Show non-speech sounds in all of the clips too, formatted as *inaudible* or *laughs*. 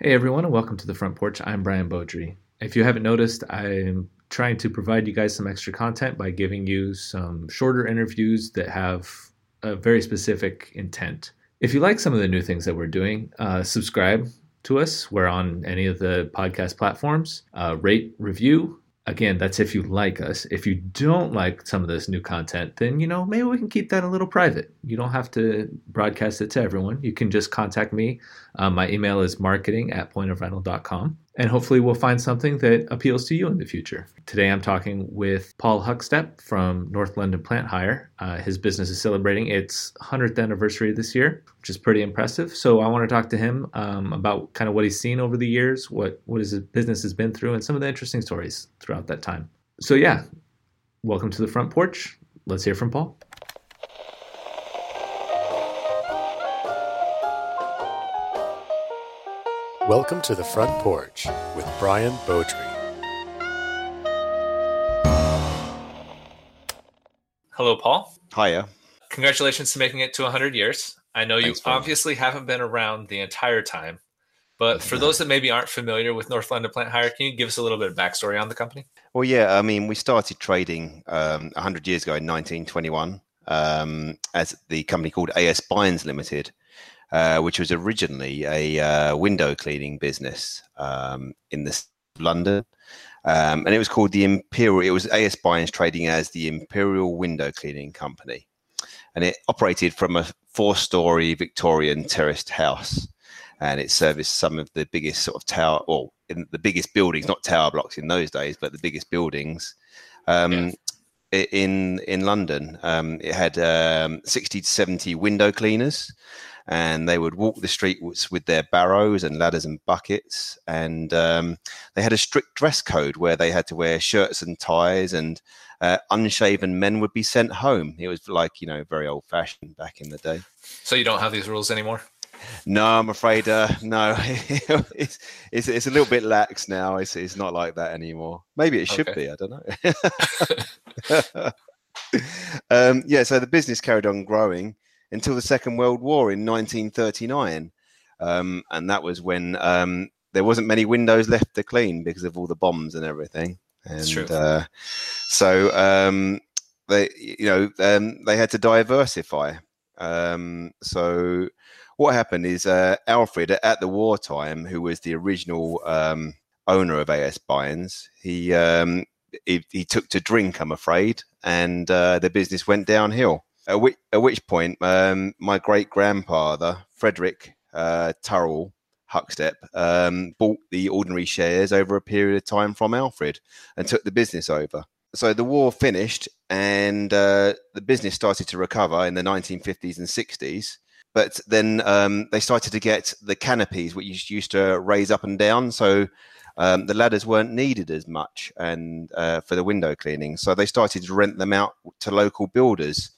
Hey everyone, and welcome to the front porch. I'm Brian Beaudry. If you haven't noticed, I'm trying to provide you guys some extra content by giving you some shorter interviews that have a very specific intent. If you like some of the new things that we're doing, uh, subscribe to us. We're on any of the podcast platforms. Uh, rate, review. Again, that's if you like us. If you don't like some of this new content, then you know maybe we can keep that a little private. You don't have to broadcast it to everyone. You can just contact me. Uh, my email is marketing at pointofrental.com and hopefully we'll find something that appeals to you in the future. Today I'm talking with Paul Huckstep from North London Plant Hire. Uh, his business is celebrating its 100th anniversary this year, which is pretty impressive. So I want to talk to him um, about kind of what he's seen over the years, what, what his business has been through, and some of the interesting stories throughout that time. So yeah, welcome to the front porch. Let's hear from Paul. Welcome to the front porch with Brian Beaudry. Hello, Paul. Hiya. Congratulations to making it to 100 years. I know Thanks, you obviously haven't been around the entire time, but for those that maybe aren't familiar with North London Plant Hire, can you give us a little bit of backstory on the company? Well, yeah, I mean, we started trading um, 100 years ago in 1921 um, as the company called AS Bynes Limited. Uh, which was originally a uh, window cleaning business um, in the London. Um, and it was called the Imperial. It was AS Bynes trading as the Imperial Window Cleaning Company, and it operated from a four-story Victorian terraced house, and it serviced some of the biggest sort of tower, or in the biggest buildings, not tower blocks in those days, but the biggest buildings. Um, In in London, um, it had um, sixty to seventy window cleaners, and they would walk the streets with their barrows and ladders and buckets. And um, they had a strict dress code where they had to wear shirts and ties, and uh, unshaven men would be sent home. It was like, you know, very old fashioned back in the day. So you don't have these rules anymore? No, I'm afraid uh, no. *laughs* it's, it's, it's a little bit lax now. It's it's not like that anymore. Maybe it should okay. be. I don't know. *laughs* *laughs* um, yeah. So the business carried on growing, until the Second World War in 1939. Um, and that was when um, there wasn't many windows left to clean because of all the bombs and everything. And uh, so um, they, you know, um, they had to diversify. Um, so what happened is uh, Alfred at the wartime, who was the original um, owner of AS Bynes, he, he, he took to drink, I'm afraid, and uh, the business went downhill. At which, at which point, um, my great grandfather, Frederick uh, Turrell Huckstep, um, bought the ordinary shares over a period of time from Alfred and took the business over. So the war finished and uh, the business started to recover in the 1950s and 60s. But then um, they started to get the canopies, which used to raise up and down. So um, the ladders weren't needed as much and uh, for the window cleaning. So they started to rent them out to local builders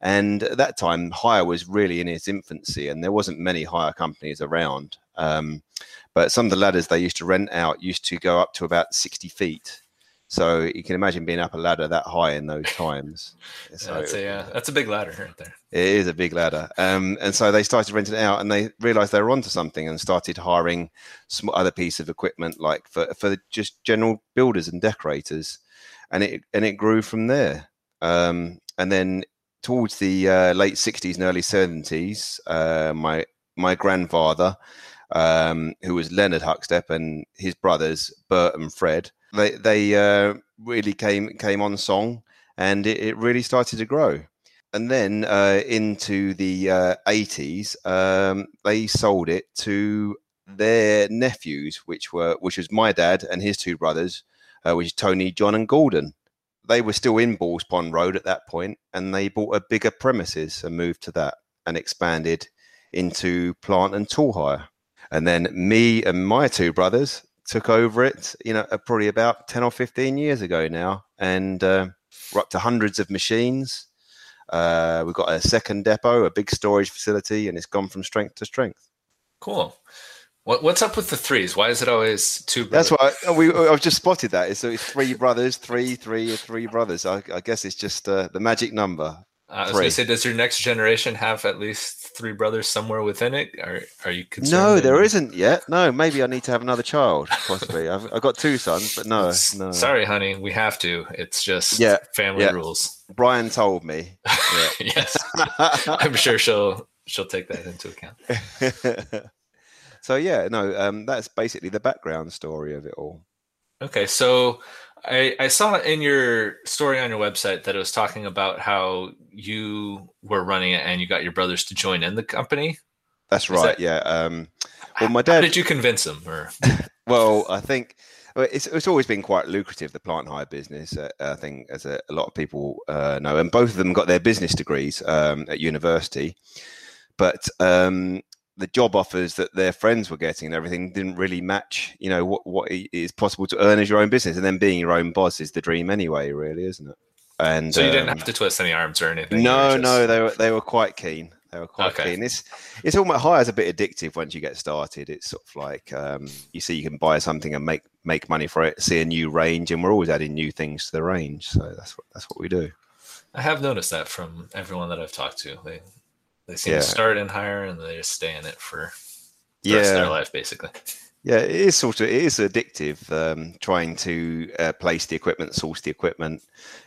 and at that time, hire was really in its infancy, and there wasn't many hire companies around. Um, but some of the ladders they used to rent out used to go up to about 60 feet. So you can imagine being up a ladder that high in those times. *laughs* So, that's, a, uh, that's a big ladder right there. It is a big ladder. Um, and so they started renting it out and they realized they were onto something and started hiring some other piece of equipment like for, for just general builders and decorators. And it, and it grew from there. Um, and then towards the uh, late 60s and early 70s, uh, my my grandfather, um, who was Leonard Huckstep, and his brothers Bert and Fred, they they uh, really came came on song, and it, it, really started to grow. And then uh, into the 80s, uh, um, they sold it to their nephews, which were which was my dad and his two brothers, uh, which is Tony, John, and Gordon they were still in Balls Pond Road at that point, and they bought a bigger premises and moved to that and expanded into plant and tool hire. And then me and my two brothers took over it, you know, uh, probably about 10 or 15 years ago now. And uh, we're up to hundreds of machines. Uh, we've got a second depot, a big storage facility, and it's gone from strength to strength. Cool. What, what's up with the threes? Why is it always two? Brothers? That's why I, we, uh, I've just spotted that. So it's three brothers, three, three, three brothers. I, I guess it's just uh, the magic number. Uh, I was going to say, does your next generation have at least three brothers somewhere within it? Are are you concerned? No, there not yet. No, maybe I need to have another child, possibly. I've, I've got two sons, but no, no. Sorry, honey, we have to. It's just yeah, family yeah. rules. Brian told me. *laughs* Yeah. yes, I'm sure she'll she'll take that into account. *laughs* so yeah, no, um, that's basically the background story of it all. Okay, so I, I saw in your story on your website that it was talking about how you were running it and you got your brothers to join in the company. That's right. That, yeah. Um, well, my dad. How did you convince them? Or *laughs* well, I think it's it's always been quite lucrative the plant hire business. Uh, I think as a, a lot of people uh, know, and both of them got their business degrees um, at university. But um, the job offers that their friends were getting and everything didn't really match you know what what is possible to earn as your own business. And then being your own boss is the dream anyway really isn't it? And so you didn't um, have to twist any arms or anything no just... no they were they were quite keen. They were quite okay. keen. It's it's almost high as a bit addictive once you get started. It's sort of like um, you see you can buy something and make make money for it see a new range and we're always adding new things to the range. So that's what that's what we do. I have noticed that from everyone that I've talked to. They they seem yeah. to start in hire and they just stay in it for the yeah. rest of their life, basically. Yeah, it is sort of it is addictive um, trying to uh, place the equipment, source the equipment,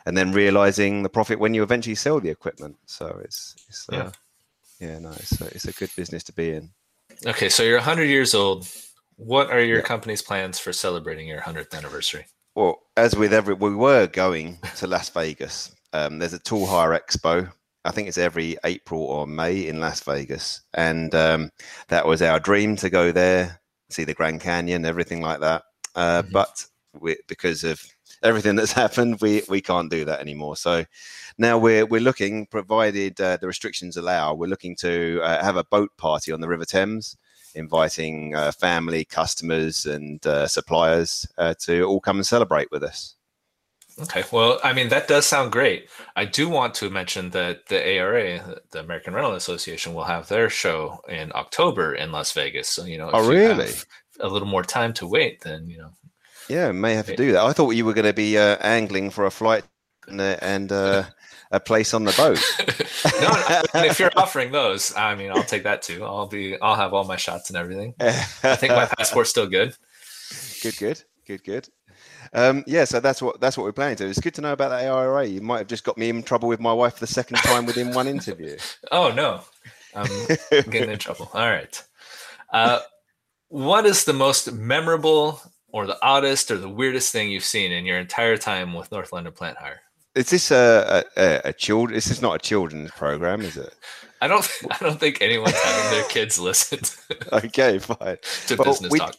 and then realizing the profit when you eventually sell the equipment. So it's, it's uh, yeah, yeah, no, it's a, it's a good business to be in. Okay, so you're 100 years old. What are your yeah. company's plans for celebrating your 100th anniversary? Well, as with every, we were going to Las Vegas. Um, there's a tool hire expo I think it's every April or May in Las Vegas, and um, that was our dream to go there, see the Grand Canyon, everything like that. Uh, mm-hmm. But we, because of everything that's *laughs* happened, we we can't do that anymore. So now we're we're looking, provided uh, the restrictions allow, we're looking to uh, have a boat party on the River Thames, inviting uh, family, customers, and uh, suppliers uh, to all come and celebrate with us. Okay. Well, I mean, that does sound great. I do want to mention that the ARA, the American Rental Association, will have their show in October in Las Vegas. So, you know, oh, really? a little more time to wait, then, you know. Yeah, may have to do that. I thought you were going to be uh, angling for a flight and, uh, and uh, a place on the boat. *laughs* no, if you're offering those, I mean, I'll take that too. I'll be, I'll have all my shots and everything. I think my *laughs* passport's still good. Good, good, good, good. Um, yeah, so that's what that's what we're planning to. It's good to know about that ARA. You might have just got me in trouble with my wife the second time within one interview. *laughs* Oh no, I'm getting in trouble. All right. Uh, what is the most memorable, or the oddest, or the weirdest thing you've seen in your entire time with North London Plant Hire? Is this a a, a child? This is not a children's program, is it? I don't. *laughs* I don't think anyone's having their kids *laughs* listen. To, okay, fine. To well, business we, talk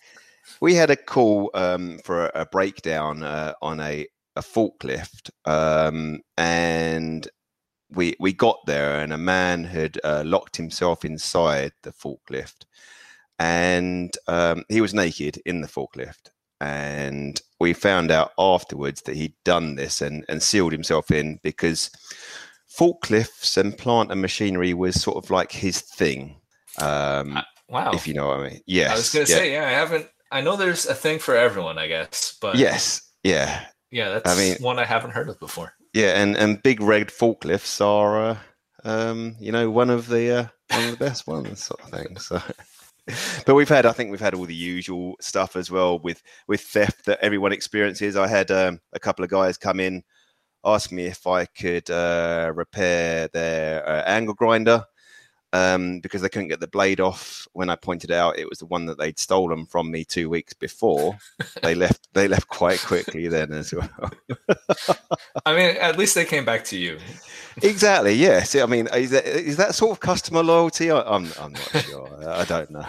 we had a call um, for a, a breakdown uh, on a, a forklift, um, and we we got there, and a man had uh, locked himself inside the forklift, and um, he was naked in the forklift. And we found out afterwards that he'd done this and, and sealed himself in because forklifts and plant and machinery was sort of like his thing. Um, uh, wow. If you know what I mean. Yes. I was going to yeah. say, yeah, I haven't I know there's a thing for everyone, I guess, but yes, yeah, yeah, that's I mean, one I haven't heard of before. Yeah, and and big red forklifts are, uh, um, you know, one of the uh, one of the best ones, sort of thing. So, *laughs* but we've had, I think we've had all the usual stuff as well with with theft that everyone experiences. I had um, a couple of guys come in, ask me if I could uh, repair their uh, angle grinder um, because they couldn't get the blade off. When I pointed out it was the one that they'd stolen from me two weeks before, *laughs* they left. They left quite quickly then as well. *laughs* I mean, at least they came back to you. exactly. Yes. I mean, is that, is that sort of customer loyalty? I, am I'm, I'm not *laughs* sure. I don't know.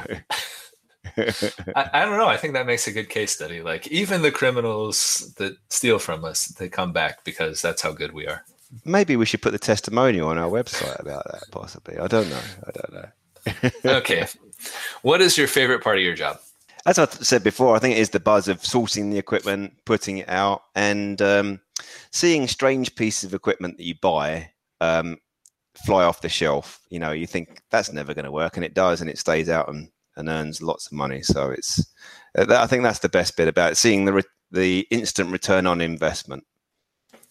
I, I, don't know. I think that makes a good case study. Like even the criminals that steal from us, they come back because that's how good we are maybe we should put the testimonial on our website about that. Possibly, I don't know. I don't know. *laughs* okay, what is your favorite part of your job? As I said before, I think it is the buzz of sourcing the equipment, putting it out, and um, seeing strange pieces of equipment that you buy um, fly off the shelf. You know, you think that's never going to work, and it does, and it stays out and, and earns lots of money. So it's, uh, I think that's the best bit about it, seeing the re- the instant return on investment.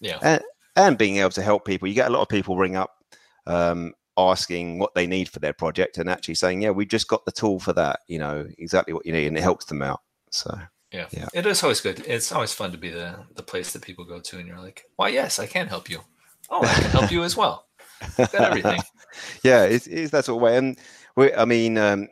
Yeah. And, and being able to help people. You get a lot of people ring up um, asking what they need for their project and actually saying, "Yeah, we just got the tool for that. You know exactly what you need," and it helps them out. So yeah. yeah, it is always good. It's always fun to be the the place that people go to, and you're like, "Why, yes, I can help you. Oh, I can help you as well." Got everything. *laughs* yeah, it's, it's that sort of way, and we, I mean, um,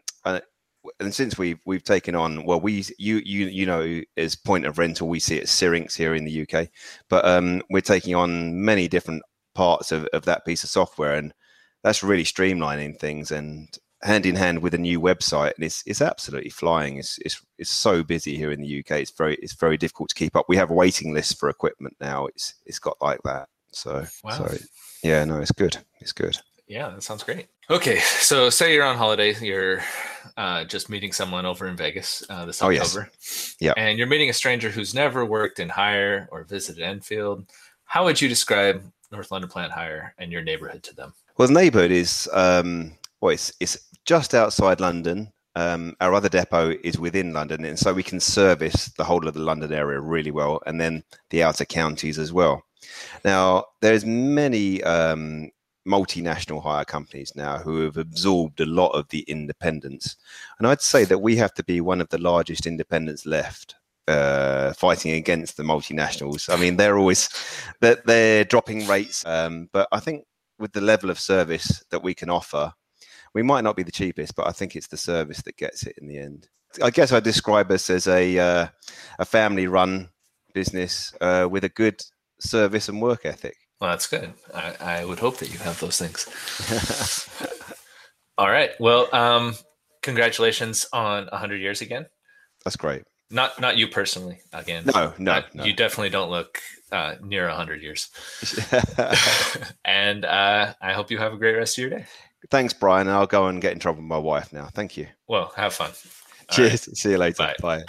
and since we've we've taken on well we you you you know as point of rental we see it syrinx here in the uk but um we're taking on many different parts of, of that piece of software and that's really streamlining things and hand in hand with a new website and it's it's absolutely flying. It's it's it's so busy here in the uk it's very it's very difficult to keep up. We have a waiting list for equipment now. It's it's got like that. So wow. so yeah no it's good. It's good. Yeah that sounds great okay so say you're on holiday you're uh, just meeting someone over in Vegas uh, this October. Oh, yes. Yeah. And you're meeting a stranger who's never worked in hire or visited Enfield. How would you describe North London Plant Hire and your neighborhood to them? Well, the neighborhood is, um, well, it's, it's just outside London. Um, our other depot is within London, and so we can service the whole of the London area really well, and then the outer counties as well. Now, there's many um, multinational hire companies now who have absorbed a lot of the independents. And I'd say that we have to be one of the largest independents left. Uh, fighting against the multinationals. I mean, they're always they're, they're dropping rates, um, but I think with the level of service that we can offer, we might not be the cheapest, but I think it's the service that gets it in the end. I guess I describe us as a uh, a family run business uh, with a good service and work ethic. Well, that's good. I, I would hope that you have those things. *laughs* All right. Well, um, congratulations on 100 years again. That's great. Not not you personally. Again, no, no, no. You definitely don't look uh, near 100 years. *laughs* *laughs* and uh, I hope you have a great rest of your day. Thanks, Brian. I'll go and get in trouble with my wife now. Thank you. Well, have fun. All Cheers. Right. See you later. Bye. Bye.